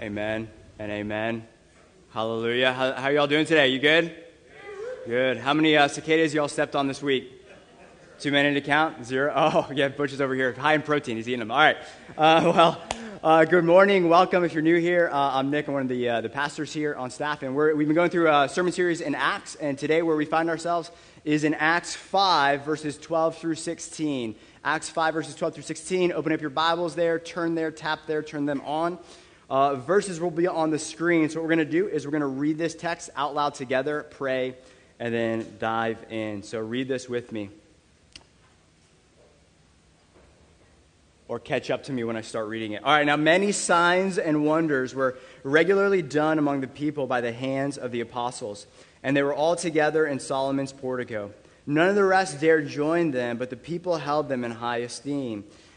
Amen and amen. Hallelujah. How, how y'all doing today? You good? Good. How many uh, cicadas y'all stepped on this week? Too many to count? Zero? Oh, yeah, Butch is over here. High in protein. He's eating them. All right. Uh, well, uh, good morning. Welcome. If you're new here, uh, I'm Nick. I'm one of the, uh, the pastors here on staff. And we have been going through a sermon series in Acts. And today, where we find ourselves is in Acts 5, verses 12 through 16. Acts 5, verses 12 through 16. Open up your Bibles there, turn there, tap there, turn them on. Uh, verses will be on the screen. So, what we're going to do is we're going to read this text out loud together, pray, and then dive in. So, read this with me. Or catch up to me when I start reading it. All right, now, many signs and wonders were regularly done among the people by the hands of the apostles, and they were all together in Solomon's portico. None of the rest dared join them, but the people held them in high esteem.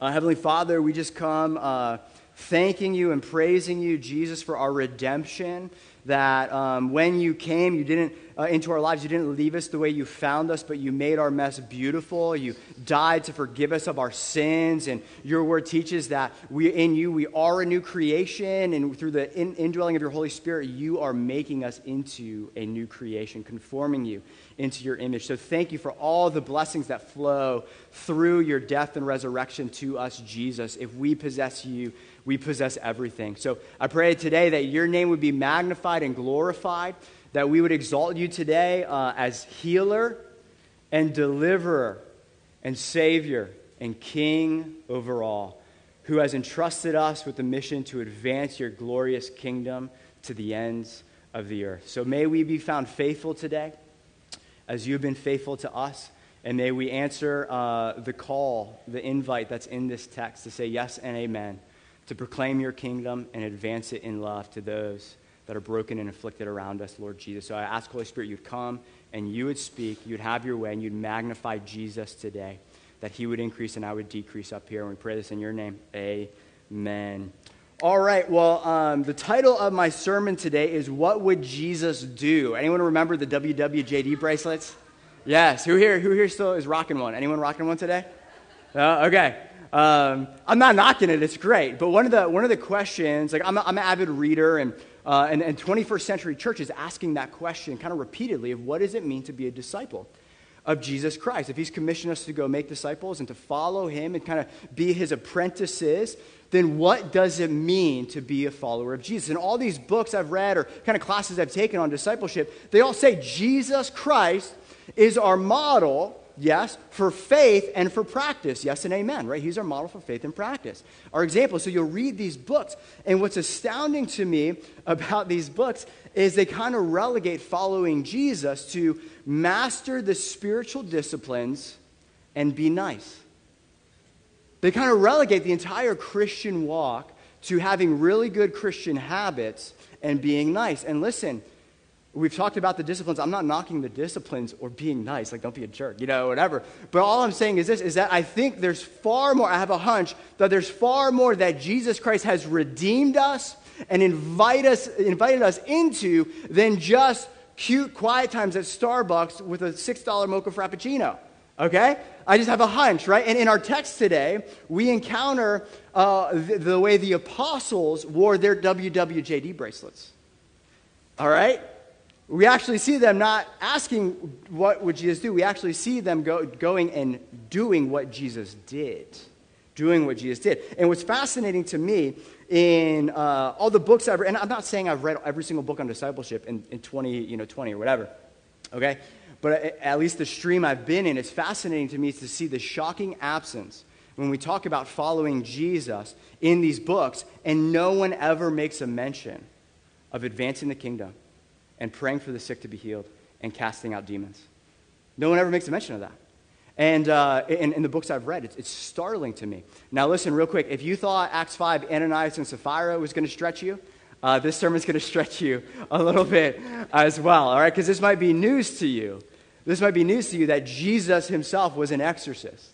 Uh, Heavenly Father, we just come uh, thanking you and praising you, Jesus, for our redemption. That um, when you came, you didn't uh, into our lives, you didn't leave us the way you found us, but you made our mess beautiful. You died to forgive us of our sins, and your word teaches that we in you we are a new creation, and through the in, indwelling of your Holy Spirit, you are making us into a new creation, conforming you into your image. So thank you for all the blessings that flow through your death and resurrection to us, Jesus. If we possess you, we possess everything. So I pray today that your name would be magnified and glorified, that we would exalt you today uh, as healer and deliverer and savior and king over all, who has entrusted us with the mission to advance your glorious kingdom to the ends of the earth. So may we be found faithful today as you've been faithful to us. And may we answer uh, the call, the invite that's in this text to say yes and amen, to proclaim your kingdom and advance it in love to those that are broken and afflicted around us, Lord Jesus. So I ask, Holy Spirit, you'd come and you would speak, you'd have your way, and you'd magnify Jesus today, that he would increase and I would decrease up here. And we pray this in your name. Amen. All right, well, um, the title of my sermon today is What Would Jesus Do? Anyone remember the WWJD bracelets? Yes. Who here, who here still is rocking one? Anyone rocking one today? Uh, okay. Um, I'm not knocking it, it's great. But one of the, one of the questions, like I'm, a, I'm an avid reader, and, uh, and, and 21st century church is asking that question kind of repeatedly of what does it mean to be a disciple? of Jesus Christ. If he's commissioned us to go make disciples and to follow him and kind of be his apprentices, then what does it mean to be a follower of Jesus? And all these books I've read or kind of classes I've taken on discipleship, they all say Jesus Christ is our model, yes, for faith and for practice. Yes and amen, right? He's our model for faith and practice. Our example. So you'll read these books, and what's astounding to me about these books is they kind of relegate following Jesus to master the spiritual disciplines and be nice. They kind of relegate the entire Christian walk to having really good Christian habits and being nice. And listen, we've talked about the disciplines. I'm not knocking the disciplines or being nice, like don't be a jerk, you know, whatever. But all I'm saying is this is that I think there's far more, I have a hunch that there's far more that Jesus Christ has redeemed us and invite us, invited us into than just cute quiet times at Starbucks with a $6 mocha frappuccino. Okay? I just have a hunch, right? And in our text today, we encounter uh, the, the way the apostles wore their WWJD bracelets. All right? We actually see them not asking, What would Jesus do? We actually see them go, going and doing what Jesus did. Doing what Jesus did. And what's fascinating to me in uh, all the books I've read, and I'm not saying I've read every single book on discipleship in, in 20, you know, 20 or whatever, okay? but at least the stream I've been in, it's fascinating to me to see the shocking absence when we talk about following Jesus in these books, and no one ever makes a mention of advancing the kingdom and praying for the sick to be healed and casting out demons. No one ever makes a mention of that. And uh, in, in, the books I've read, it's, it's, startling to me. Now, listen, real quick. If you thought Acts 5, Ananias and Sapphira was going to stretch you, uh, this sermon's going to stretch you a little bit as well, all right? Because this might be news to you. This might be news to you that Jesus himself was an exorcist.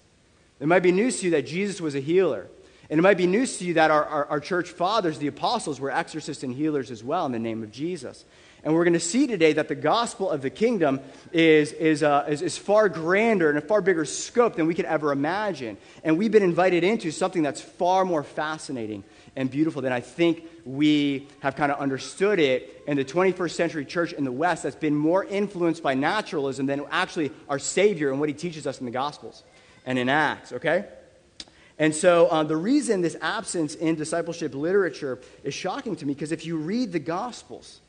It might be news to you that Jesus was a healer. And it might be news to you that our, our, our church fathers, the apostles, were exorcists and healers as well in the name of Jesus. And we're going to see today that the gospel of the kingdom is, is, uh, is, is, far grander and a far bigger scope than we could ever imagine. And we've been invited into something that's far more fascinating and beautiful than I think we have kind of understood it in the 21st century church in the West that's been more influenced by naturalism than actually our Savior and what he teaches us in the Gospels and in Acts, okay? And so uh, the reason this absence in discipleship literature is shocking to me, because if you read the Gospels,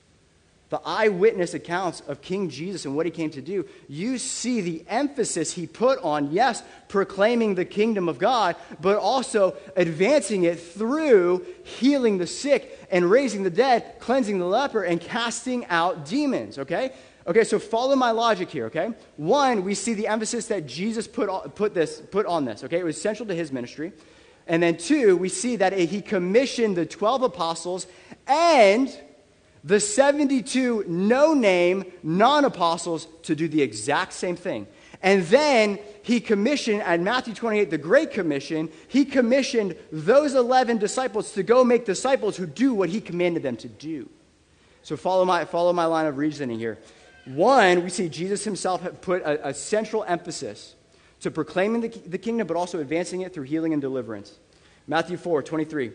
the eyewitness accounts of King Jesus and what he came to do, you see the emphasis he put on, yes, proclaiming the kingdom of God, but also advancing it through healing the sick and raising the dead, cleansing the leper, and casting out demons, okay? Okay, so follow my logic here, okay? One, we see the emphasis that Jesus put, put, this, put on this, okay? It was central to his ministry. And then two, we see that he commissioned the 12 apostles and the 72 no name non apostles to do the exact same thing. And then he commissioned, at Matthew 28, the Great Commission, he commissioned those 11 disciples to go make disciples who do what he commanded them to do. So follow my, follow my line of reasoning here. One, we see Jesus himself put a, a central emphasis to proclaiming the, the kingdom, but also advancing it through healing and deliverance. Matthew 4 23.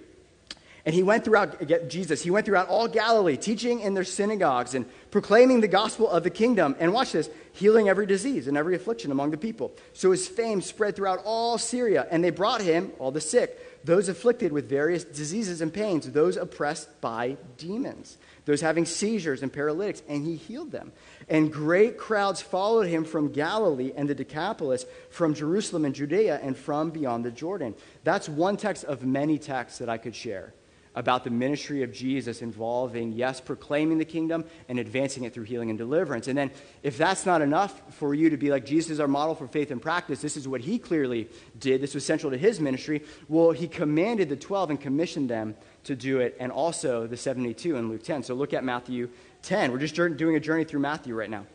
And he went throughout, Jesus, he went throughout all Galilee, teaching in their synagogues and proclaiming the gospel of the kingdom. And watch this, healing every disease and every affliction among the people. So his fame spread throughout all Syria. And they brought him, all the sick, those afflicted with various diseases and pains, those oppressed by demons, those having seizures and paralytics, and he healed them. And great crowds followed him from Galilee and the Decapolis, from Jerusalem and Judea, and from beyond the Jordan. That's one text of many texts that I could share about the ministry of Jesus involving, yes, proclaiming the kingdom and advancing it through healing and deliverance. And then, if that's not enough for you to be like Jesus is our model for faith and practice, this is what he clearly did. This was central to his ministry. Well, he commanded the 12 and commissioned them to do it, and also the 72 in Luke 10. So look at Matthew 10. We're just doing a journey through Matthew right now.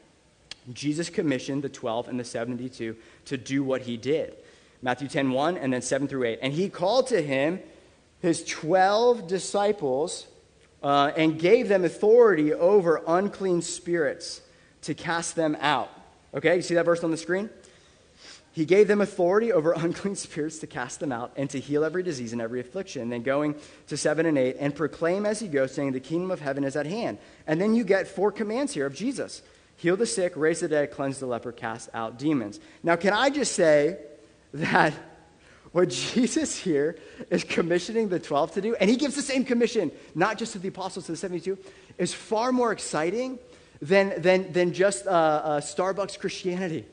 Jesus commissioned the 12 and the 72 to do what he did. Matthew 10 1 and then 7 through 8. And he called to him his 12 disciples uh, and gave them authority over unclean spirits to cast them out. Okay, you see that verse on the screen? He gave them authority over unclean spirits to cast them out and to heal every disease and every affliction. And then going to 7 and 8, and proclaim as he goes, saying, The kingdom of heaven is at hand. And then you get four commands here of Jesus heal the sick, raise the dead, cleanse the leper, cast out demons. Now, can I just say that what Jesus here is commissioning the 12 to do, and he gives the same commission, not just to the apostles, to the 72, is far more exciting than, than, than just uh, uh, Starbucks Christianity,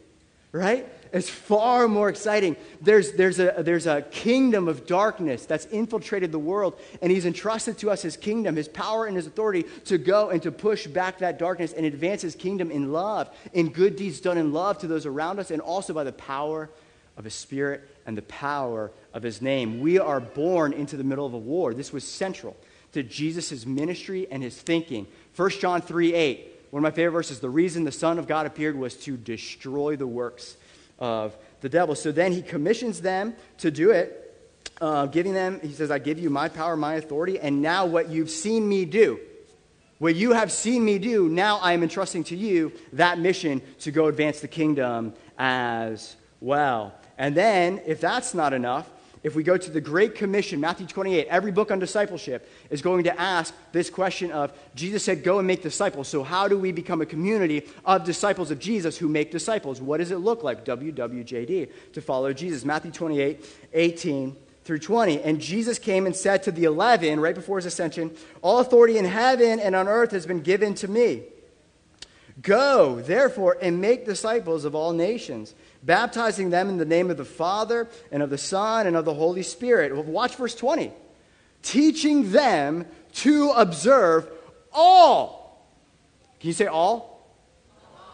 right? It's far more exciting. There's, there's, a, there's a kingdom of darkness that's infiltrated the world, and he's entrusted to us his kingdom, his power, and his authority to go and to push back that darkness and advance his kingdom in love, in good deeds done in love to those around us, and also by the power of his spirit and the power of his name. We are born into the middle of a war. This was central to Jesus' ministry and his thinking. 1 John 3 8, one of my favorite verses, the reason the Son of God appeared was to destroy the works of the devil. So then he commissions them to do it, uh, giving them, he says, I give you my power, my authority, and now what you've seen me do, what you have seen me do, now I am entrusting to you that mission to go advance the kingdom as well. And then, if that's not enough, if we go to the Great Commission, Matthew 28, every book on discipleship is going to ask this question of Jesus said, Go and make disciples. So, how do we become a community of disciples of Jesus who make disciples? What does it look like? WWJD, to follow Jesus. Matthew 28, 18 through 20. And Jesus came and said to the eleven, right before his ascension, All authority in heaven and on earth has been given to me. Go, therefore, and make disciples of all nations baptizing them in the name of the Father and of the Son and of the Holy Spirit. Watch verse 20. Teaching them to observe all. Can you say all?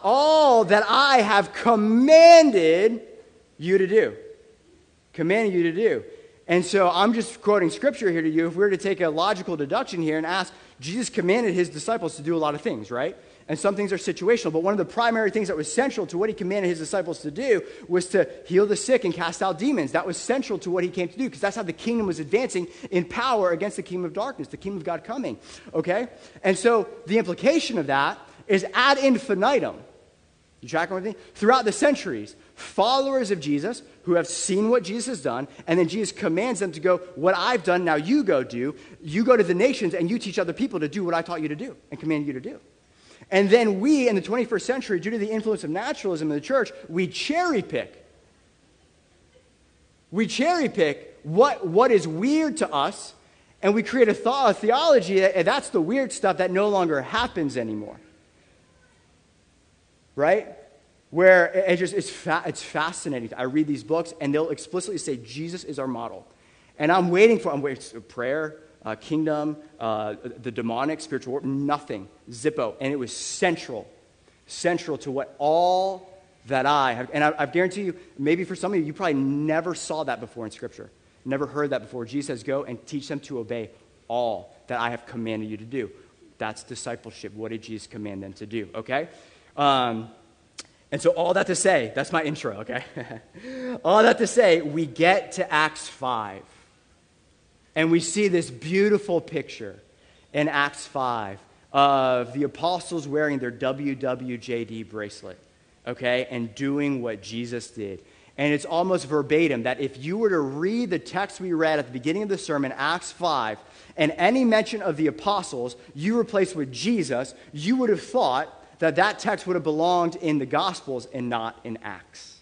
All that I have commanded you to do. Commanded you to do. And so I'm just quoting scripture here to you. If we were to take a logical deduction here and ask, Jesus commanded his disciples to do a lot of things, right? And some things are situational, but one of the primary things that was central to what he commanded his disciples to do was to heal the sick and cast out demons. That was central to what he came to do because that's how the kingdom was advancing in power against the kingdom of darkness, the kingdom of God coming. Okay? And so the implication of that is ad infinitum. You tracking with me? Throughout the centuries, followers of Jesus who have seen what Jesus has done, and then Jesus commands them to go, What I've done, now you go do. You go to the nations and you teach other people to do what I taught you to do and command you to do. And then we, in the 21st century, due to the influence of naturalism in the church, we cherry pick. We cherry pick what, what is weird to us, and we create a, a theology that that's the weird stuff that no longer happens anymore. Right? Where it just, it's, fa- it's fascinating. I read these books, and they'll explicitly say, Jesus is our model. And I'm waiting for, I'm waiting for prayer, uh, kingdom, uh, the demonic, spiritual world, nothing. Zippo. And it was central, central to what all that I have. And I, I guarantee you, maybe for some of you, you probably never saw that before in Scripture, never heard that before. Jesus says, Go and teach them to obey all that I have commanded you to do. That's discipleship. What did Jesus command them to do? Okay? Um, and so, all that to say, that's my intro, okay? all that to say, we get to Acts 5. And we see this beautiful picture in Acts 5 of the apostles wearing their WWJD bracelet, okay, and doing what Jesus did. And it's almost verbatim that if you were to read the text we read at the beginning of the sermon, Acts 5, and any mention of the apostles you replace with Jesus, you would have thought that that text would have belonged in the Gospels and not in Acts.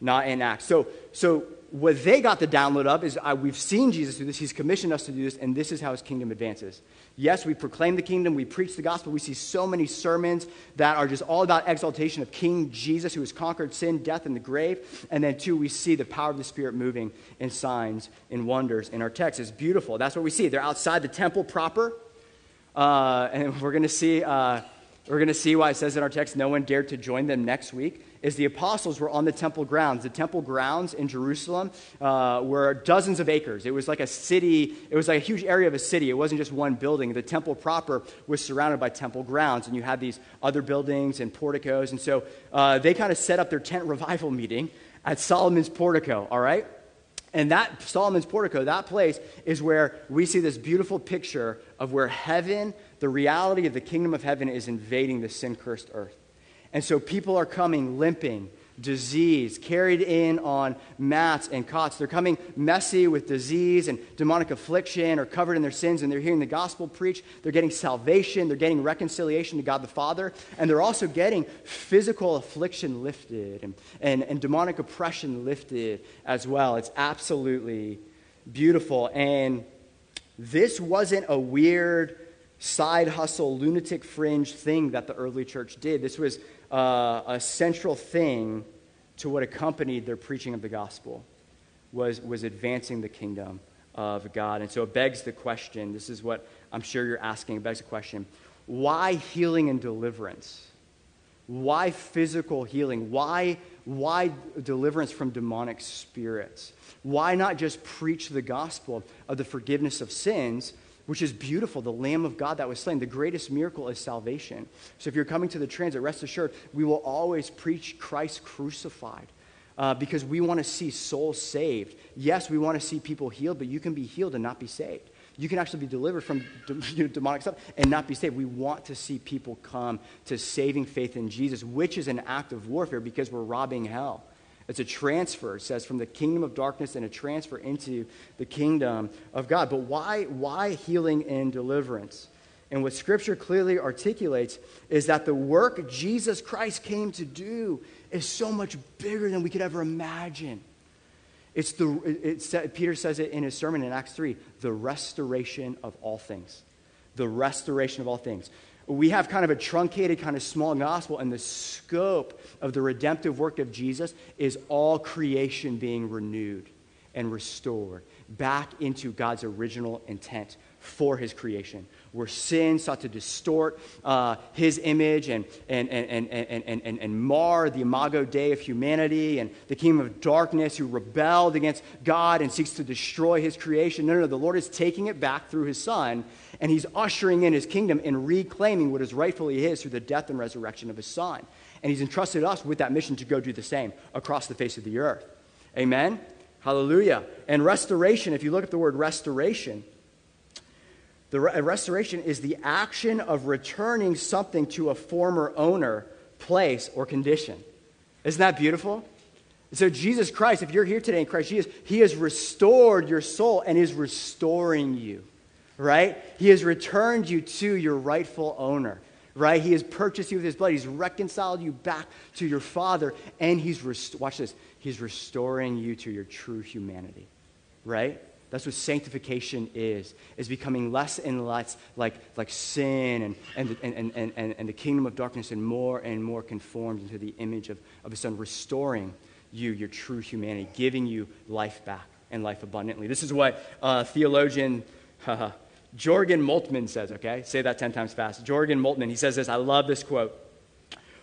Not in Acts. So, so what they got the download of is uh, we've seen Jesus do this. He's commissioned us to do this, and this is how his kingdom advances. Yes, we proclaim the kingdom, we preach the gospel. We see so many sermons that are just all about exaltation of King Jesus who has conquered sin, death, and the grave. And then, two, we see the power of the Spirit moving in signs and wonders in our text. It's beautiful. That's what we see. They're outside the temple proper, uh, and we're going to see. Uh, we're going to see why it says in our text, no one dared to join them next week is the apostles were on the temple grounds. The temple grounds in Jerusalem uh, were dozens of acres. It was like a city, it was like a huge area of a city. It wasn't just one building. The temple proper was surrounded by temple grounds, and you had these other buildings and porticos. And so uh, they kind of set up their tent revival meeting at Solomon's portico, all right? And that Solomon's portico, that place, is where we see this beautiful picture of where heaven, the reality of the kingdom of heaven, is invading the sin cursed earth. And so people are coming limping, disease, carried in on mats and cots. They're coming messy with disease and demonic affliction or covered in their sins, and they're hearing the gospel preached. They're getting salvation, they're getting reconciliation to God the Father, and they're also getting physical affliction lifted and, and, and demonic oppression lifted as well. It's absolutely beautiful. And this wasn't a weird side hustle, lunatic fringe thing that the early church did. This was uh, a central thing to what accompanied their preaching of the gospel was, was advancing the kingdom of God. And so it begs the question this is what I'm sure you're asking. It begs the question why healing and deliverance? Why physical healing? Why, why deliverance from demonic spirits? Why not just preach the gospel of the forgiveness of sins which is beautiful, the Lamb of God that was slain. The greatest miracle is salvation. So if you're coming to the transit, rest assured, we will always preach Christ crucified. Uh, because we want to see souls saved. Yes, we want to see people healed, but you can be healed and not be saved. You can actually be delivered from demonic stuff and not be saved. We want to see people come to saving faith in Jesus, which is an act of warfare because we're robbing hell. It's a transfer, it says, from the kingdom of darkness and a transfer into the kingdom of God. But why, why healing and deliverance? And what Scripture clearly articulates is that the work Jesus Christ came to do is so much bigger than we could ever imagine. It's the, Peter says it in his sermon in Acts 3 the restoration of all things. The restoration of all things we have kind of a truncated, kind of small gospel, and the scope of the redemptive work of Jesus is all creation being renewed and restored back into God's original intent for his creation, where sin sought to distort uh, his image and, and, and, and, and, and, and mar the imago Dei of humanity, and the kingdom of darkness who rebelled against God and seeks to destroy his creation. No, no, no. The Lord is taking it back through his Son, and he's ushering in his kingdom and reclaiming what is rightfully his through the death and resurrection of his Son. And he's entrusted us with that mission to go do the same across the face of the earth. Amen? Hallelujah. And restoration, if you look at the word restoration, the re- uh, restoration is the action of returning something to a former owner, place, or condition. Isn't that beautiful? So, Jesus Christ, if you're here today in Christ Jesus, He has restored your soul and is restoring you, right? He has returned you to your rightful owner, right? He has purchased you with His blood. He's reconciled you back to your Father, and He's, rest- watch this, He's restoring you to your true humanity, right? That's what sanctification is, is becoming less and less like, like sin and, and, and, and, and, and the kingdom of darkness and more and more conformed into the image of, of his son, restoring you, your true humanity, giving you life back and life abundantly. This is what uh, theologian Jürgen Moltmann says, okay? Say that 10 times fast. Jorgen Moltmann, he says this. I love this quote.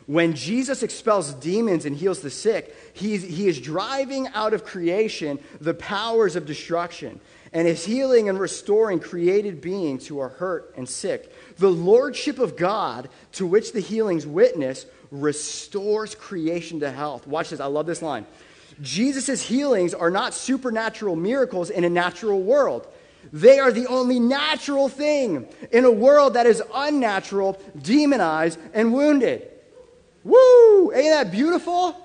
When Jesus expels demons and heals the sick, he's, he is driving out of creation the powers of destruction and is healing and restoring created beings who are hurt and sick. The lordship of God, to which the healings witness, restores creation to health. Watch this. I love this line. Jesus' healings are not supernatural miracles in a natural world. They are the only natural thing in a world that is unnatural, demonized, and wounded. Woo! Ain't that beautiful?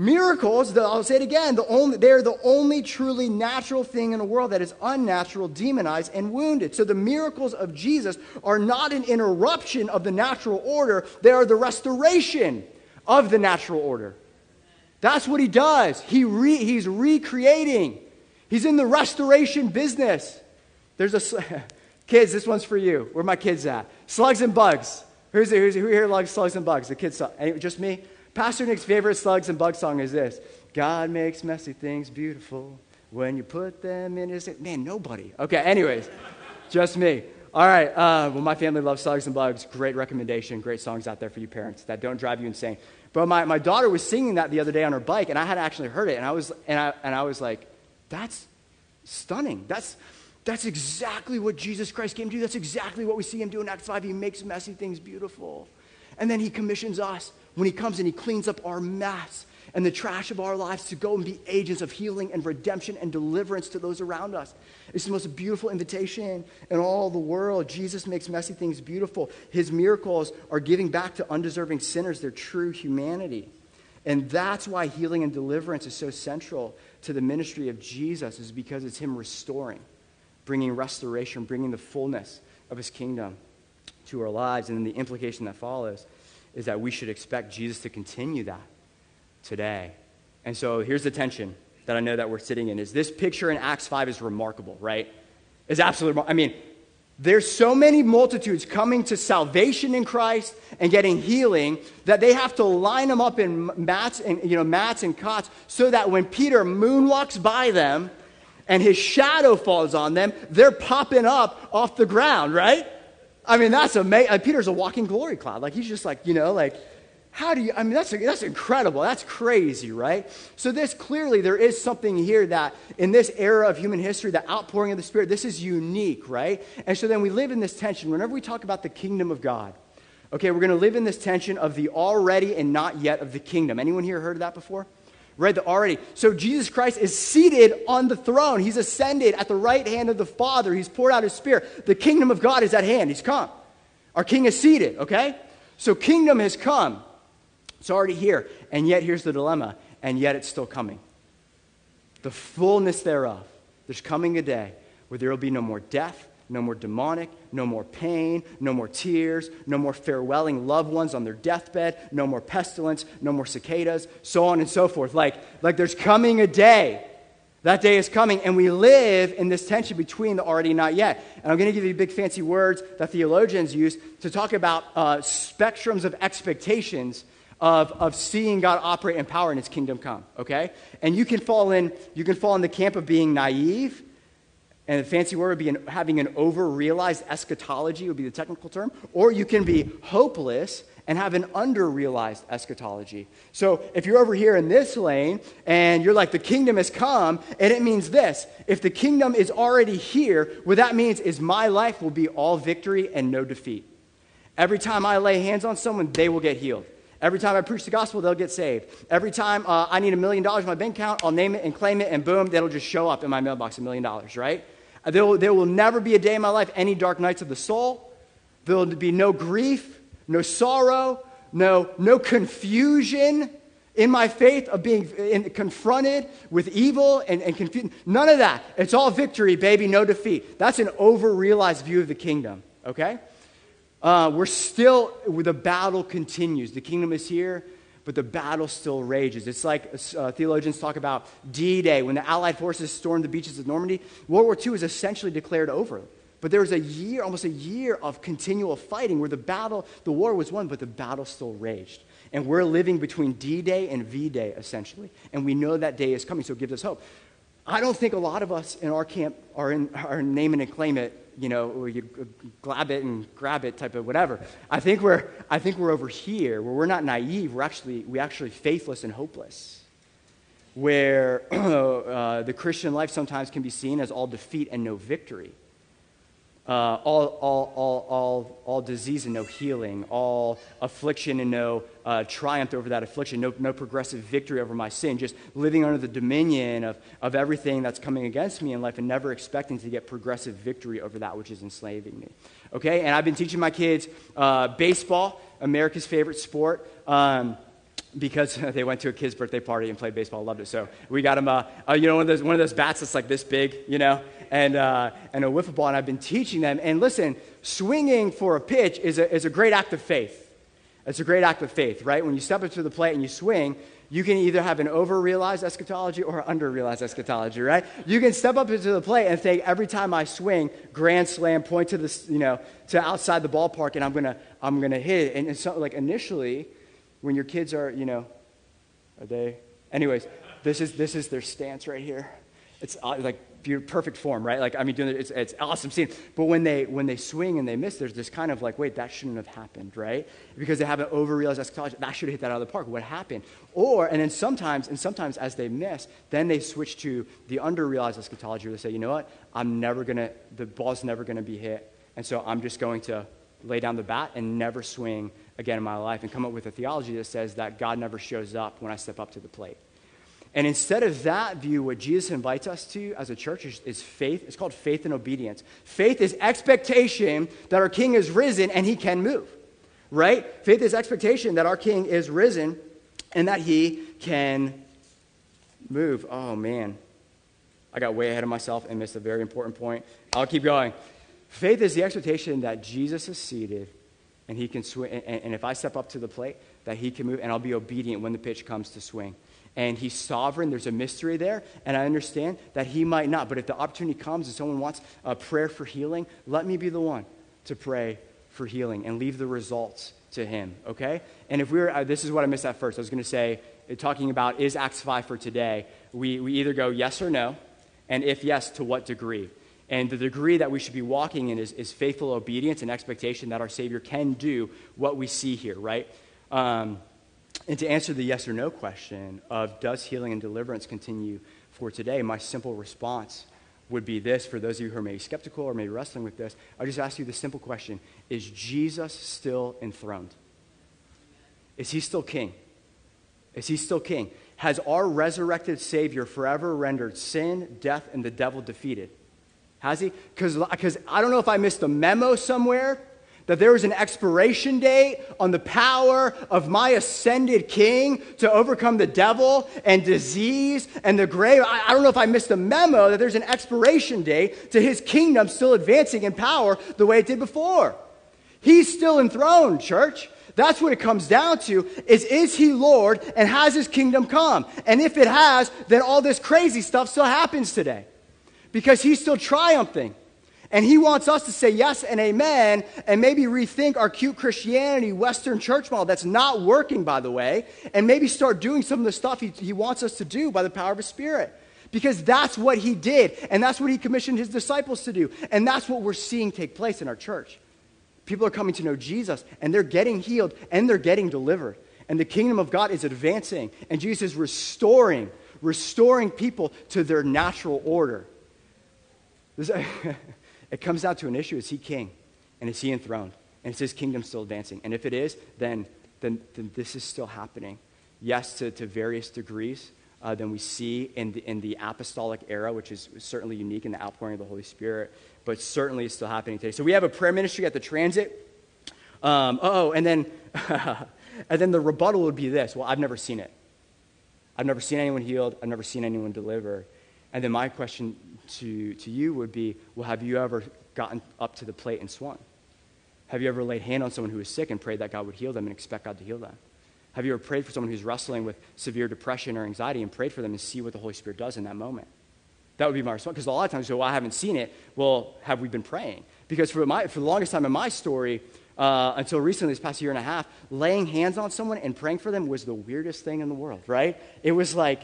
Miracles, I'll say it again, the only, they're the only truly natural thing in a world that is unnatural, demonized, and wounded. So the miracles of Jesus are not an interruption of the natural order, they are the restoration of the natural order. That's what he does. He re, he's recreating, he's in the restoration business. There's a, kids, this one's for you. Where my kids at? Slugs and bugs. Who's, who's, who here likes slugs and bugs? The kids song. Just me? Pastor Nick's favorite slugs and bugs song is this God makes messy things beautiful when you put them in his. Man, nobody. Okay, anyways, just me. All right, uh, well, my family loves slugs and bugs. Great recommendation. Great songs out there for you parents that don't drive you insane. But my, my daughter was singing that the other day on her bike, and I had actually heard it, and I was, and I, and I was like, that's stunning. That's, that's exactly what Jesus Christ came to do. That's exactly what we see him do in Acts 5. He makes messy things beautiful. And then he commissions us when he comes and he cleans up our mess and the trash of our lives to go and be agents of healing and redemption and deliverance to those around us. It's the most beautiful invitation in all the world. Jesus makes messy things beautiful. His miracles are giving back to undeserving sinners their true humanity. And that's why healing and deliverance is so central to the ministry of Jesus, is because it's him restoring bringing restoration, bringing the fullness of his kingdom to our lives. And then the implication that follows is that we should expect Jesus to continue that today. And so here's the tension that I know that we're sitting in is this picture in Acts 5 is remarkable, right? It's absolutely I mean, there's so many multitudes coming to salvation in Christ and getting healing that they have to line them up in mats and you know mats and cots so that when Peter moonwalks by them and his shadow falls on them, they're popping up off the ground, right? I mean, that's amazing. Uh, Peter's a walking glory cloud. Like, he's just like, you know, like, how do you, I mean, that's, that's incredible. That's crazy, right? So, this clearly, there is something here that in this era of human history, the outpouring of the Spirit, this is unique, right? And so then we live in this tension. Whenever we talk about the kingdom of God, okay, we're going to live in this tension of the already and not yet of the kingdom. Anyone here heard of that before? Read that already. So Jesus Christ is seated on the throne. He's ascended at the right hand of the Father. He's poured out his spirit. The kingdom of God is at hand. He's come. Our king is seated, okay? So kingdom has come. It's already here. And yet here's the dilemma. And yet it's still coming. The fullness thereof. There's coming a day where there will be no more death, no more demonic, no more pain, no more tears, no more farewelling loved ones on their deathbed, no more pestilence, no more cicadas, so on and so forth. Like, like there's coming a day. That day is coming, and we live in this tension between the already and not yet. And I'm going to give you big fancy words that theologians use to talk about uh, spectrums of expectations of, of seeing God operate in power in His kingdom come. Okay, and you can fall in you can fall in the camp of being naive and the fancy word would be an, having an over realized eschatology, would be the technical term. Or you can be hopeless and have an under realized eschatology. So if you're over here in this lane and you're like, the kingdom has come, and it means this if the kingdom is already here, what that means is my life will be all victory and no defeat. Every time I lay hands on someone, they will get healed. Every time I preach the gospel, they'll get saved. Every time uh, I need a million dollars in my bank account, I'll name it and claim it, and boom, that'll just show up in my mailbox a million dollars, right? There will, there will never be a day in my life, any dark nights of the soul. There will be no grief, no sorrow, no, no confusion in my faith of being in, confronted with evil and, and confusion. None of that. It's all victory, baby, no defeat. That's an over realized view of the kingdom, okay? Uh, we're still, the battle continues. The kingdom is here, but the battle still rages. It's like uh, theologians talk about D Day, when the Allied forces stormed the beaches of Normandy. World War II is essentially declared over. But there was a year, almost a year of continual fighting where the battle, the war was won, but the battle still raged. And we're living between D Day and V Day, essentially. And we know that day is coming, so it gives us hope. I don't think a lot of us in our camp are in, are name it and claim it, you know, or you grab it and grab it type of whatever. I think we're, I think we're over here where we're not naive, we're actually, we actually faithless and hopeless. Where uh, the Christian life sometimes can be seen as all defeat and no victory uh, all, all, all, all, all disease and no healing, all affliction and no uh, triumph over that affliction, no, no progressive victory over my sin, just living under the dominion of, of everything that's coming against me in life and never expecting to get progressive victory over that which is enslaving me. Okay? And I've been teaching my kids uh, baseball, America's favorite sport. Um, because they went to a kid's birthday party and played baseball, loved it. So we got them, uh, you know, one of, those, one of those bats that's like this big, you know, and, uh, and a wiffle ball, and I've been teaching them. And listen, swinging for a pitch is a, is a great act of faith. It's a great act of faith, right? When you step up to the plate and you swing, you can either have an over realized eschatology or under realized eschatology, right? You can step up into the plate and think every time I swing, grand slam, point to the, you know, to outside the ballpark, and I'm gonna, I'm gonna hit it. And, and so, like initially, when your kids are, you know, are they? Anyways, this is this is their stance right here. It's uh, like perfect form, right? Like I mean, it's, it's awesome scene. But when they when they swing and they miss, there's this kind of like, wait, that shouldn't have happened, right? Because they haven't overrealized eschatology. That should have hit that out of the park. What happened? Or and then sometimes and sometimes as they miss, then they switch to the underrealized eschatology where they say, you know what? I'm never gonna the ball's never gonna be hit, and so I'm just going to lay down the bat and never swing again in my life and come up with a theology that says that God never shows up when I step up to the plate. And instead of that view, what Jesus invites us to as a church is, is, faith. It's called faith and obedience. Faith is expectation that our king is risen and he can move, right? Faith is expectation that our king is risen and that he can move. Oh, man. I got way ahead of myself and missed a very important point. I'll keep going. Faith is the expectation that Jesus is seated and he can swing. And, and if I step up to the plate, that he can move, and I'll be obedient when the pitch comes to swing. And he's sovereign. There's a mystery there, and I understand that he might not. But if the opportunity comes and someone wants a prayer for healing, let me be the one to pray for healing and leave the results to him. Okay? And if we were, uh, this is what I missed at first. I was going to say, uh, talking about is Acts 5 for today, we, we either go yes or no, and if yes, to what degree? And the degree that we should be walking in is, is faithful obedience and expectation that our Savior can do what we see here, right? Um, and to answer the yes or no question of does healing and deliverance continue for today, my simple response would be this for those of you who are maybe skeptical or maybe wrestling with this. I just ask you the simple question Is Jesus still enthroned? Is he still king? Is he still king? Has our resurrected Savior forever rendered sin, death, and the devil defeated? Has he? Because I don't know if I missed a memo somewhere that there is an expiration date on the power of my ascended king to overcome the devil and disease and the grave. I, I, don't know if I missed a memo that there's an expiration date to his kingdom still advancing in power the way it did before. He's still enthroned, church. That's what it comes down to is is he Lord and has his kingdom come? And if it has, then all this crazy stuff still happens today because he's still triumphing. And he wants us to say yes and amen and maybe rethink our cute Christianity, Western church model that's not working, by the way, and maybe start doing some of the stuff he, he wants us to do by the power of his Spirit. Because that's what he did, and that's what he commissioned his disciples to do. And that's what we're seeing take place in our church. People are coming to know Jesus, and they're getting healed, and they're getting delivered. And the kingdom of God is advancing, and Jesus is restoring, restoring people to their natural order. it comes down to an issue is he king? And is he enthroned? And is his kingdom still advancing? And if it is, then, then, then this is still happening. Yes, to, to various degrees, uh, than we see in the, in the apostolic era, which is certainly unique in the outpouring of the Holy Spirit, but certainly is still happening today. So we have a prayer ministry at the transit. Um, oh, and then, and then the rebuttal would be this well, I've never seen it. I've never seen anyone healed, I've never seen anyone delivered. And then my question to, to you would be well, have you ever gotten up to the plate and swung? Have you ever laid hand on someone who is sick and prayed that God would heal them and expect God to heal them? Have you ever prayed for someone who's wrestling with severe depression or anxiety and prayed for them and see what the Holy Spirit does in that moment? That would be my response. Because a lot of times, well, I haven't seen it. Well, have we been praying? Because for, my, for the longest time in my story, uh, until recently, this past year and a half, laying hands on someone and praying for them was the weirdest thing in the world, right? It was like,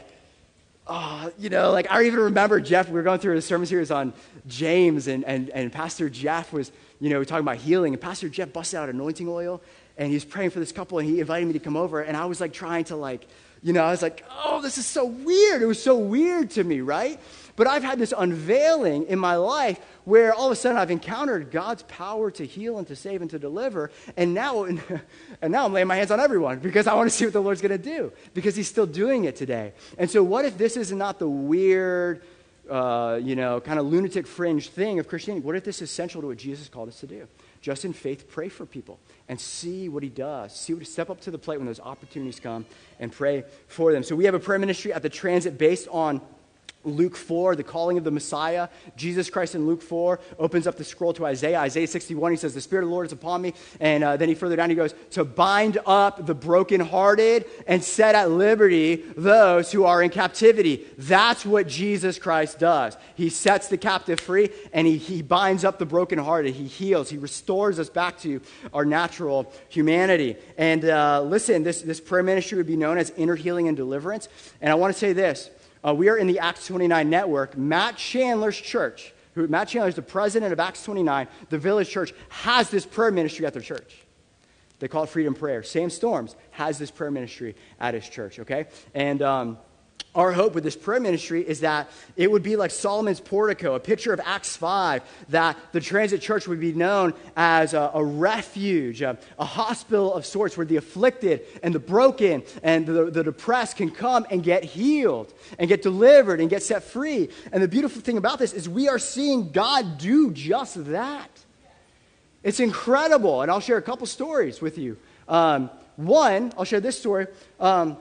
oh, you know, like I even remember Jeff, we were going through a sermon series on James, and, and, and Pastor Jeff was, you know, talking about healing, and Pastor Jeff busted out anointing oil, and he was praying for this couple and he invited me to come over and i was like trying to like you know i was like oh this is so weird it was so weird to me right but i've had this unveiling in my life where all of a sudden i've encountered god's power to heal and to save and to deliver and now and now i'm laying my hands on everyone because i want to see what the lord's going to do because he's still doing it today and so what if this is not the weird uh, you know, kind of lunatic fringe thing of Christianity. What if this is central to what Jesus called us to do? Just in faith, pray for people and see what he does. See what step up to the plate when those opportunities come and pray for them. So we have a prayer ministry at the transit based on Luke 4, the calling of the Messiah. Jesus Christ in Luke 4 opens up the scroll to Isaiah. Isaiah 61, he says, The Spirit of the Lord is upon me. And uh, then he further down, he goes, To bind up the brokenhearted and set at liberty those who are in captivity. That's what Jesus Christ does. He sets the captive free and he, he binds up the brokenhearted. He heals. He restores us back to our natural humanity. And uh, listen, this, this prayer ministry would be known as inner healing and deliverance. And I want to say this uh, we are in the Acts 29 network. Matt Chandler's church, who, Matt Chandler is the president of Acts 29, the village church, has this prayer ministry at their church. They call it Freedom Prayer. Sam Storms has this prayer ministry at his church, okay? And um, our hope with this prayer ministry is that it would be like Solomon's portico, a picture of Acts 5, that the transit church would be known as a, a refuge, a, a, hospital of sorts where the afflicted and the broken and the, the depressed can come and get healed and get delivered and get set free. And the beautiful thing about this is we are seeing God do just that. It's incredible. And I'll share a couple stories with you. Um, one, I'll share this story. Um,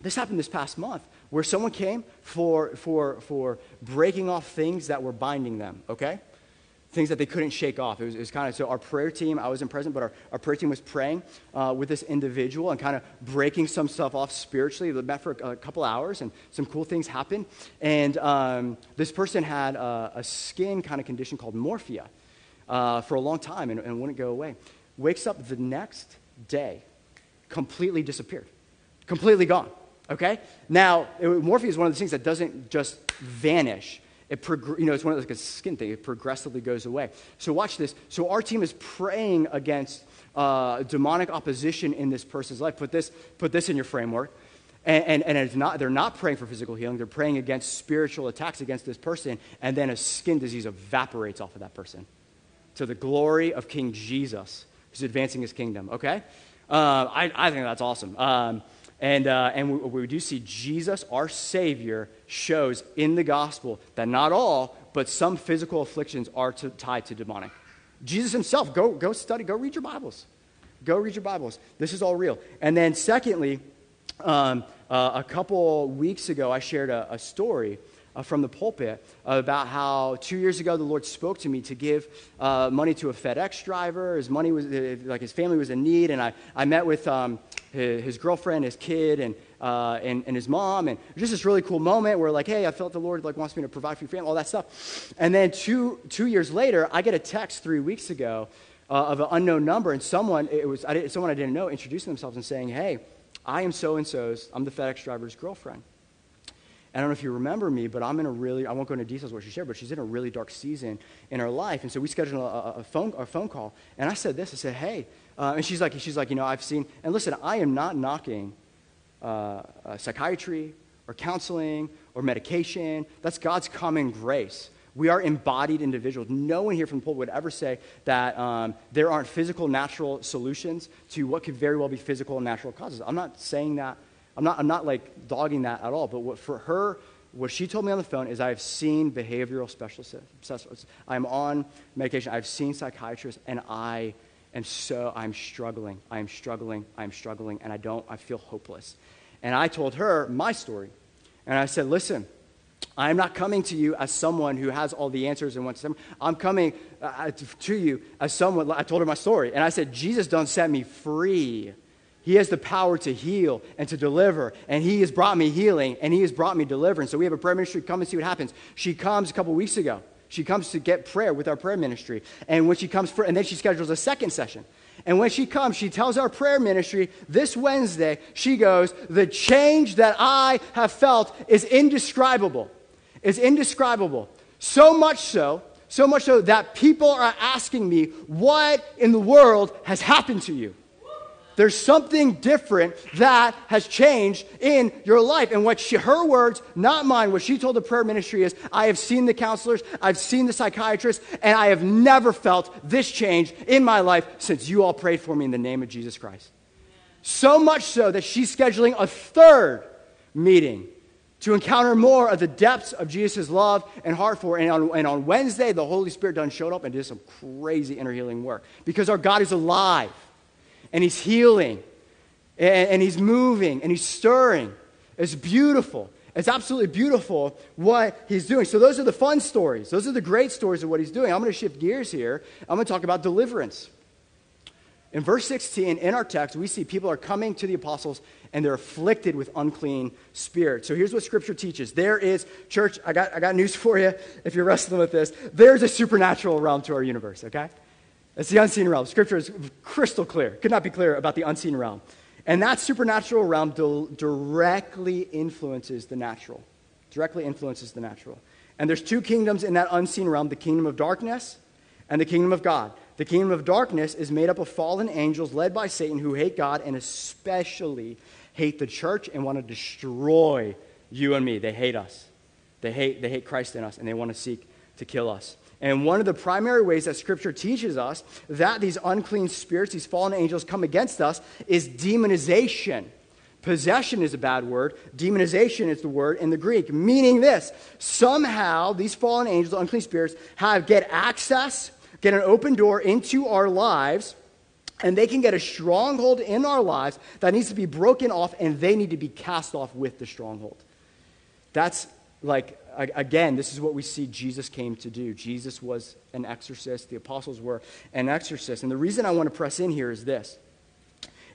this happened this past month where someone came for, for, for breaking off things that were binding them, okay? Things that they couldn't shake off. It was, was kind of, so our prayer team, I wasn't present, but our, our prayer team was praying uh, with this individual and kind of breaking some stuff off spiritually. They met for a, a couple hours and some cool things happened. And um, this person had a, a, skin kind of condition called morphea uh, for a long time and, and wouldn't go away. Wakes up the next day, completely disappeared, completely gone. Okay? Now, morphea is one of those things that doesn't just vanish. It prog- you know, it's one of those like a skin thing. It progressively goes away. So watch this. So our team is praying against uh, demonic opposition in this person's life. Put this, put this in your framework. And, and, and it's not, they're not praying for physical healing. They're praying against spiritual attacks against this person. And then a skin disease evaporates off of that person to the glory of King Jesus, who's advancing his kingdom. Okay? Uh, I, I think that's awesome. Um, and, uh, and we, we do see Jesus, our Savior, shows in the gospel that not all, but some physical afflictions are to, tied to demonic. Jesus himself, go, go study, go read your Bibles. Go read your Bibles. This is all real. And then, secondly, um, uh, a couple weeks ago, I shared a, a story uh, from the pulpit about how two years ago the Lord spoke to me to give uh, money to a FedEx driver. His money was, uh, like his family was in need, and I, I met with um, his, his, girlfriend, his kid, and, uh, and, and his mom, and just this really cool moment where like, hey, I felt the Lord like wants me to provide for your family, all that stuff. And then two, two years later, I get a text three weeks ago uh, of an unknown number, and someone, it was, I someone I didn't know, introducing themselves and saying, hey, I am so and so's, I'm the FedEx driver's girlfriend. I don't know if you remember me, but I'm in a really, I won't go into details what she shared, but she's in a really dark season in her life. And so we scheduled a, a phone, a phone call. And I said this I said, hey, uh, and she's like, she's like, you know, I've seen, and listen, I am not knocking uh, uh, psychiatry or counseling or medication. That's God's common grace. We are embodied individuals. No one here from the pulpit would ever say that um, there aren't physical, natural solutions to what could very well be physical and natural causes. I'm not saying that. I'm not, I'm not like dogging that at all. But what, for her, what she told me on the phone is I have seen behavioral specialists. I'm on medication. I've seen psychiatrists, and I am so, I'm struggling. I'm struggling. I'm struggling, and I don't, I feel hopeless. And I told her my story. And I said, listen, I'm not coming to you as someone who has all the answers and wants to. I'm coming uh, to you as someone. I told her my story, and I said, Jesus done set me free. He has the power to heal and to deliver, and He has brought me healing and He has brought me deliverance. So we have a prayer ministry. Come and see what happens. She comes a couple weeks ago. She comes to get prayer with our prayer ministry, and when she comes for, and then she schedules a second session. And when she comes, she tells our prayer ministry this Wednesday, she goes, The change that I have felt is indescribable. Is indescribable. So much so, so much so that people are asking me, What in the world has happened to you? There's something different that has changed in your life. And what she, her words, not mine, what she told the prayer ministry is I have seen the counselors, I've seen the psychiatrists, and I have never felt this change in my life since you all prayed for me in the name of Jesus Christ. So much so that she's scheduling a third meeting to encounter more of the depths of Jesus' love and heart for. And on, and on Wednesday, the Holy Spirit done showed up and did some crazy inner healing work because our God is alive and he's healing and, and he's moving and he's stirring. It's beautiful. It's absolutely beautiful what he's doing. So, those are the fun stories. Those are the great stories of what he's doing. I'm going to shift gears here. I'm going to talk about deliverance. In verse 16, in our text, we see people are coming to the apostles and they're afflicted with unclean spirits. So here's what scripture teaches. There is, church, I got, I got news for you if you're wrestling with this. There's a supernatural realm to our universe, okay? It's the unseen realm. Scripture is crystal clear. Could not be clearer about the unseen realm. And that supernatural realm directly influences the natural. Directly influences the natural. And there's two kingdoms in that unseen realm the kingdom of darkness and the kingdom of God. The kingdom of darkness is made up of fallen angels led by Satan who hate God and especially hate the church and want to destroy you and me. They hate us. They hate, they hate Christ in us and they want to seek to kill us. And one of the primary ways that Scripture teaches us that these unclean spirits, these fallen angels, come against us is demonization. Possession is a bad word. Demonization is the word in the Greek, meaning this somehow these fallen angels, unclean spirits, have get access, get an open door into our lives, and they can get a stronghold in our lives that needs to be broken off, and they need to be cast off with the stronghold. That's like again, this is what we see Jesus came to do. Jesus was an exorcist, the apostles were an exorcist. And the reason I want to press in here is this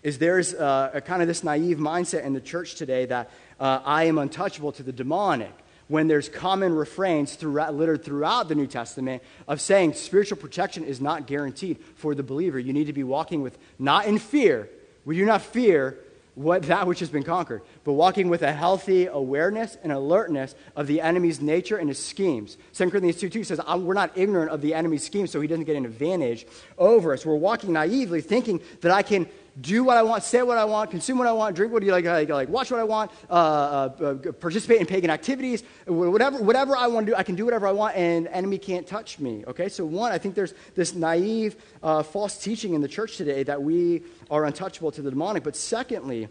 is there's uh, a kind of this naive mindset in the church today that uh, I am untouchable to the demonic when there's common refrains throughout, littered throughout the New Testament of saying spiritual protection is not guaranteed for the believer. You need to be walking with, not in fear. We do not fear what, that which has been conquered, but walking with a healthy awareness and alertness of the enemy's nature and his schemes. 2 Corinthians 2 2 says, We're not ignorant of the enemy's schemes, so he doesn't get an advantage over us. We're walking naively, thinking that I can do what I want, say what I want, consume what I want, drink what you like, like, like watch what I want, uh, uh, uh, participate in pagan activities, whatever, whatever I want to do, I can do whatever I want, and enemy can't touch me. Okay, so one, I think there's this naive, uh, false teaching in the church today that we are untouchable to the demonic. But secondly,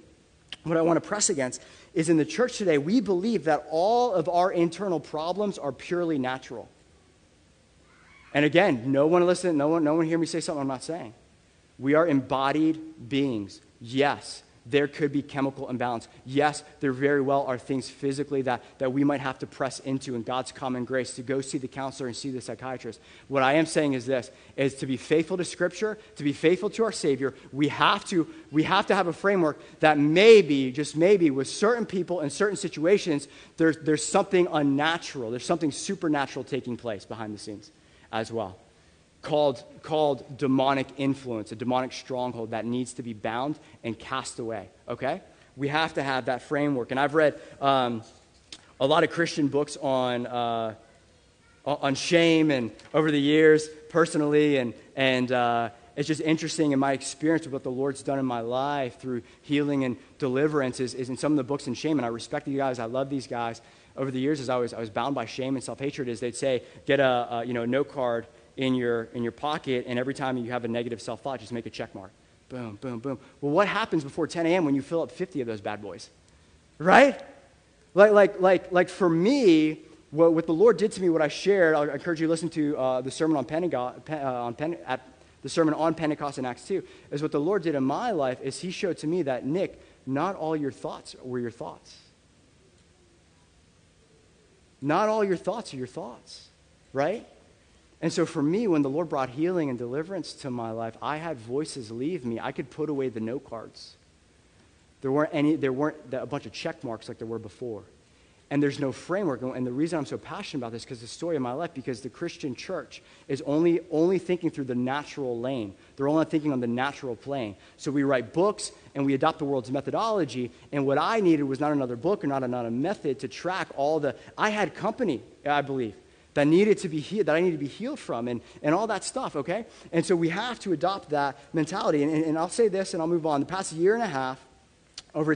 what I want to press against is in the church today, we believe that all of our internal problems are purely natural. And again, no one listen, no one, no one hear me say something I'm not saying. We are embodied beings. Yes, there could be chemical imbalance. Yes, there very well are things physically that, that we might have to press into in God's common grace to go see the counselor and see the psychiatrist. What I am saying is this is to be faithful to Scripture, to be faithful to our Savior, we have to, we have to have a framework that maybe, just maybe, with certain people in certain situations, there's, there's something unnatural, there's something supernatural taking place behind the scenes as well called, called demonic influence, a demonic stronghold that needs to be bound and cast away, okay? We have to have that framework. And I've read um, a lot of Christian books on, uh, on shame and over the years, personally, and, and uh, it's just interesting in my experience with what the Lord's done in my life through healing and deliverance is, is in some of the books in shame. And I respect you guys. I love these guys. Over the years, as I was, I was bound by shame and self hatred, is they'd say, get a, a you know, note card in your, in your pocket, and every time you have a negative self thought, just make a check mark. Boom, boom, boom. Well, what happens before 10 a.m. when you fill up 50 of those bad boys? Right? Like, like, like, like for me, what, what the Lord did to me, what I shared, I encourage you to listen to uh, the sermon on Pentecost, uh, on Pente- at the sermon on Pentecost in Acts 2, is what the Lord did in my life is he showed to me that, Nick, not all your thoughts were your thoughts. Not all your thoughts are your thoughts, right? And so for me, when the Lord brought healing and deliverance to my life, I had voices leave me. I could put away the note cards. There weren't any, there weren't a bunch of check marks like there were before and there's no framework. And the reason I'm so passionate about this because the story of my life, because the Christian church is only, only thinking through the natural lane. They're only thinking on the natural plane. So we write books and we adopt the world's methodology. And what I needed was not another book or not another method to track all the. I had company, I believe, that needed to be healed, that I needed to be healed from, and, and all that stuff, okay? And so we have to adopt that mentality. And, and, and I'll say this and I'll move on. The past year and a half, over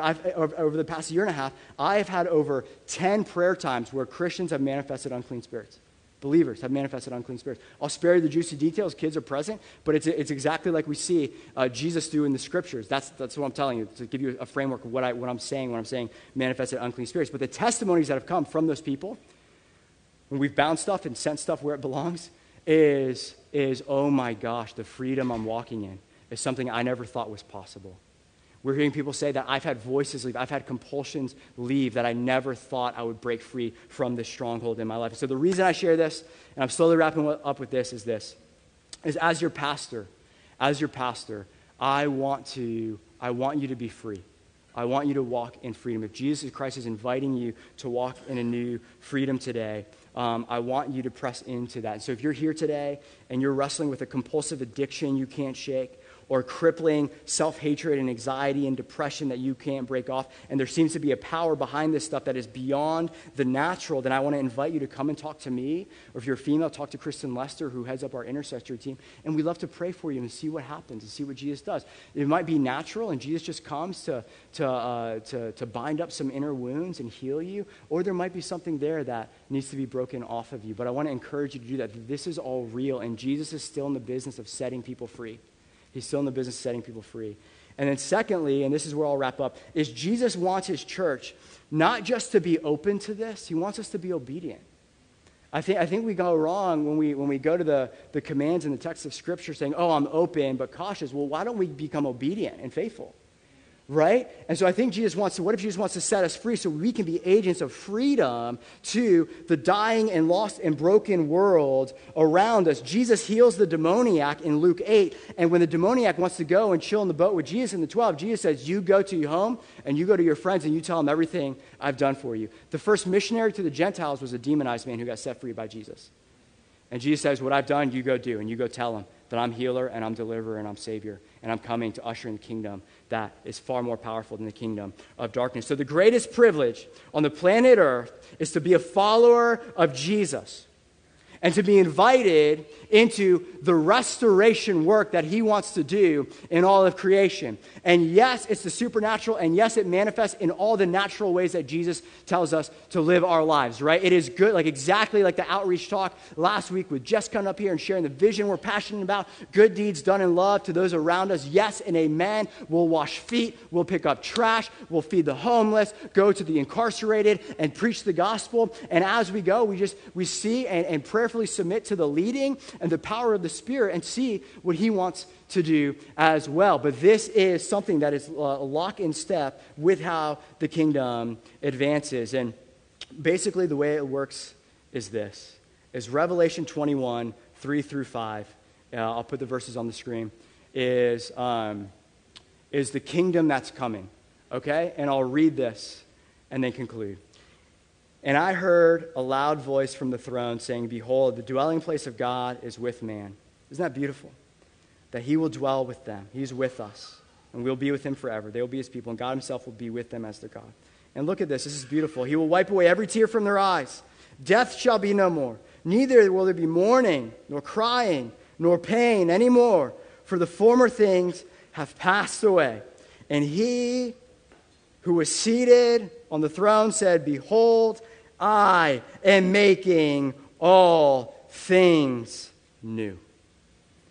I've, over the past year and a half, I have had over 10 prayer times where Christians have manifested unclean spirits. Believers have manifested unclean spirits. I'll spare you the juicy details. Kids are present, but it's, it's exactly like we see uh, Jesus do in the scriptures. That's, that's what I'm telling you, to give you a framework of what, I, what I'm saying when I'm saying manifested unclean spirits. But the testimonies that have come from those people, when we've bound stuff and sent stuff where it belongs, is, is oh my gosh, the freedom I'm walking in is something I never thought was possible. We're hearing people say that I've had voices leave, I've had compulsions leave that I never thought I would break free from this stronghold in my life. So the reason I share this, and I'm slowly wrapping up with this, is this: is as your pastor, as your pastor, I want to, I want you to be free. I want you to walk in freedom. If Jesus Christ is inviting you to walk in a new freedom today, um, I want you to press into that. So if you're here today and you're wrestling with a compulsive addiction you can't shake, or crippling self hatred and anxiety and depression that you can't break off, and there seems to be a power behind this stuff that is beyond the natural, then I want to invite you to come and talk to me. Or if you're a female, talk to Kristen Lester, who heads up our intercessory team. And we love to pray for you and see what happens and see what Jesus does. It might be natural, and Jesus just comes to, to, uh, to, to bind up some inner wounds and heal you, or there might be something there that needs to be broken off of you. But I want to encourage you to do that. This is all real, and Jesus is still in the business of setting people free. He's still in the business of setting people free. And then, secondly, and this is where I'll wrap up, is Jesus wants his church not just to be open to this, he wants us to be obedient. I think, I think we go wrong when we, when we go to the, the commands in the text of Scripture saying, oh, I'm open but cautious. Well, why don't we become obedient and faithful? Right? And so I think Jesus wants to, what if Jesus wants to set us free so we can be agents of freedom to the dying and lost and broken world around us? Jesus heals the demoniac in Luke 8. And when the demoniac wants to go and chill in the boat with Jesus and the 12, Jesus says, You go to your home and you go to your friends and you tell them everything I've done for you. The first missionary to the Gentiles was a demonized man who got set free by Jesus. And Jesus says, What I've done, you go do, and you go tell them that I'm healer and I'm deliverer and I'm savior, and I'm coming to usher in the kingdom that is far more powerful than the kingdom of darkness. So, the greatest privilege on the planet Earth is to be a follower of Jesus and to be invited into the restoration work that he wants to do in all of creation. And yes, it's the supernatural, and yes, it manifests in all the natural ways that Jesus tells us to live our lives, right? It is good, like exactly like the outreach talk last week with Jess coming up here and sharing the vision we're passionate about, good deeds done in love to those around us. Yes and amen. We'll wash feet, we'll pick up trash, we'll feed the homeless, go to the incarcerated, and preach the gospel. And as we go, we just we see and, and prayerfully submit to the leading and the power of the Spirit and see what He wants to do as well. But this is something that is a lock in step with how the kingdom advances. And basically, the way it works is this is Revelation 21, 3 through 5. Uh, I'll put the verses on the screen. Is, um, is the kingdom that's coming. Okay? And I'll read this and then conclude. And I heard a loud voice from the throne saying, Behold, the dwelling place of God is with man. Isn't that beautiful? That he will dwell with them. He's with us, and we'll be with him forever. They will be his people, and God himself will be with them as their God. And look at this. This is beautiful. He will wipe away every tear from their eyes. Death shall be no more. Neither will there be mourning, nor crying, nor pain anymore, for the former things have passed away. And he who was seated on the throne said, Behold, I am making all things new.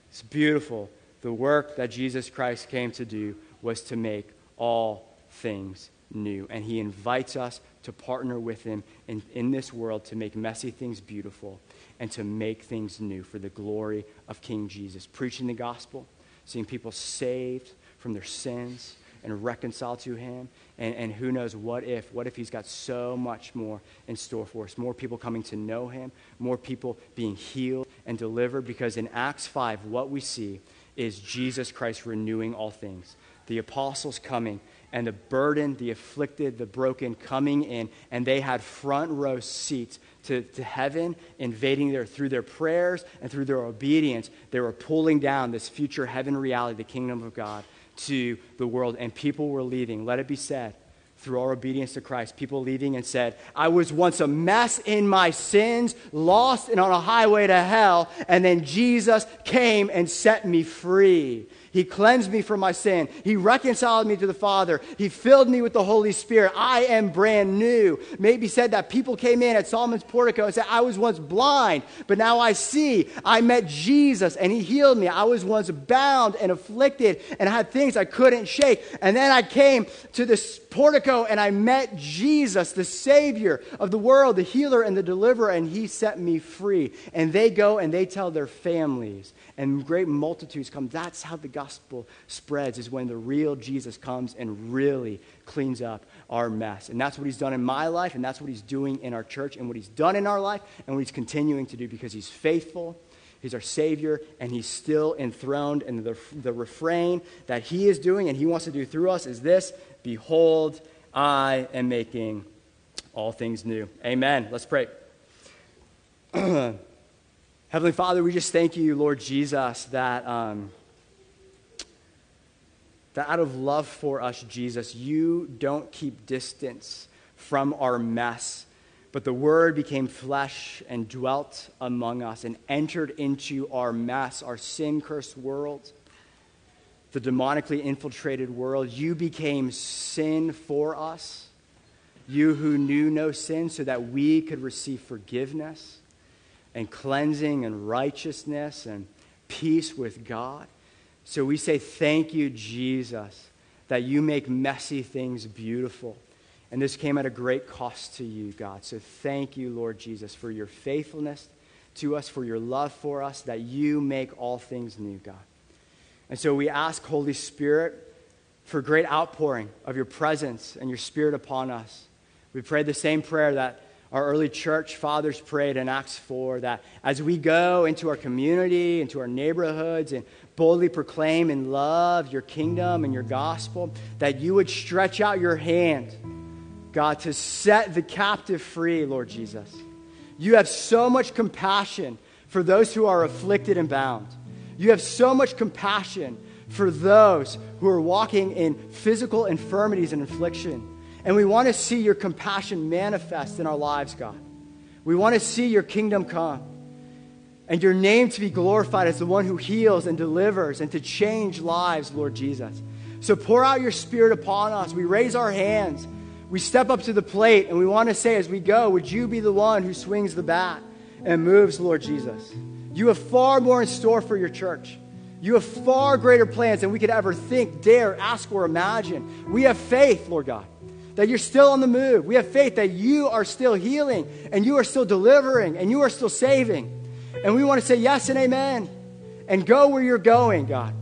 It's beautiful. The work that Jesus Christ came to do was to make all things new. And he invites us to partner with him in, in this world to make messy things beautiful and to make things new for the glory of King Jesus. Preaching the gospel, seeing people saved from their sins and reconciled to him. And, and who knows what if? What if he's got so much more in store for us? More people coming to know him, more people being healed and delivered. Because in Acts 5, what we see is Jesus Christ renewing all things. The apostles coming and the burdened, the afflicted, the broken coming in, and they had front row seats to, to heaven, invading there through their prayers and through their obedience. They were pulling down this future heaven reality, the kingdom of God, to the world, and people were leaving. Let it be said, through our obedience to Christ, people leaving and said, I was once a mess in my sins, lost and on a highway to hell, and then Jesus came and set me free. He cleansed me from my sin. He reconciled me to the Father. He filled me with the Holy Spirit. I am brand new. Maybe said that people came in at Solomon's portico and said, I was once blind, but now I see. I met Jesus and he healed me. I was once bound and afflicted and had things I couldn't shake. And then I came to this portico and I met Jesus, the Savior of the world, the healer and the deliverer, and he set me free. And they go and they tell their families and great multitudes come. That's how the gospel spreads, is when the real Jesus comes and really cleans up our mess. And that's what he's done in my life, and that's what he's doing in our church, and what he's done in our life, and what he's continuing to do because he's faithful. He's our Savior, and He's still enthroned. And the, the refrain that He is doing and He wants to do through us is this Behold, I am making all things new. Amen. Let's pray. Heavenly Father, we just thank you, Lord Jesus, that, um, that out of love for us, Jesus, you don't keep distance from our mess, but the Word became flesh and dwelt among us and entered into our mess, our sin cursed world, the demonically infiltrated world. You became sin for us, you who knew no sin, so that we could receive forgiveness and cleansing and righteousness and peace with God. So we say, Thank you, Jesus, that you make messy things beautiful. And this came at a great cost to you, God. So thank you, Lord Jesus, for your faithfulness to us, for your love for us, that you make all things new, God. And so we ask, Holy Spirit, for great outpouring of your presence and your spirit upon us. We pray the same prayer that our early church fathers prayed in Acts 4 that as we go into our community, into our neighborhoods, and boldly proclaim in love your kingdom and your gospel, that you would stretch out your hand, God, to set the captive free, Lord Jesus. You have so much compassion for those who are afflicted and bound. You have so much compassion for those who are walking in physical infirmities and affliction. And we want to see your compassion manifest in our lives, God. We want to see your kingdom come and your name to be glorified as the one who heals and delivers and to change lives, Lord Jesus. So pour out your spirit upon us. We raise our hands. We step up to the plate and we want to say as we go, would you be the one who swings the bat and moves, Lord Jesus? You have far more in store for your church. You have far greater plans than we could ever think, dare, ask, or imagine. We have faith, Lord God that you're still on the move. We have faith that you are still healing and you are still delivering and you are still saving. And we want to say yes and amen and go where you're going, God.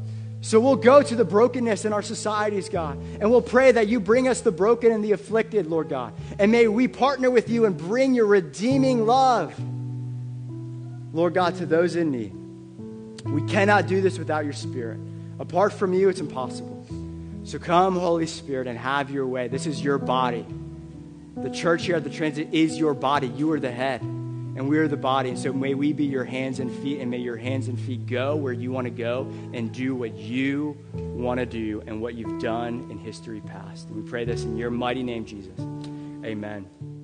So we'll go to the brokenness in our societies, God, and we'll pray that you bring us the broken and the afflicted, Lord God. And may we partner with you and bring your redeeming love, Lord God, to those in need. We cannot do this without your Spirit. Apart from you, it's impossible. So come, Holy Spirit, and have your way. This is your body. The church here at the transit is your body. You are the head, and we are the body. And so may we be your hands and feet, and may your hands and feet go where you want to go and do what you want to do and what you've done in history past. We pray this in your mighty name, Jesus. Amen.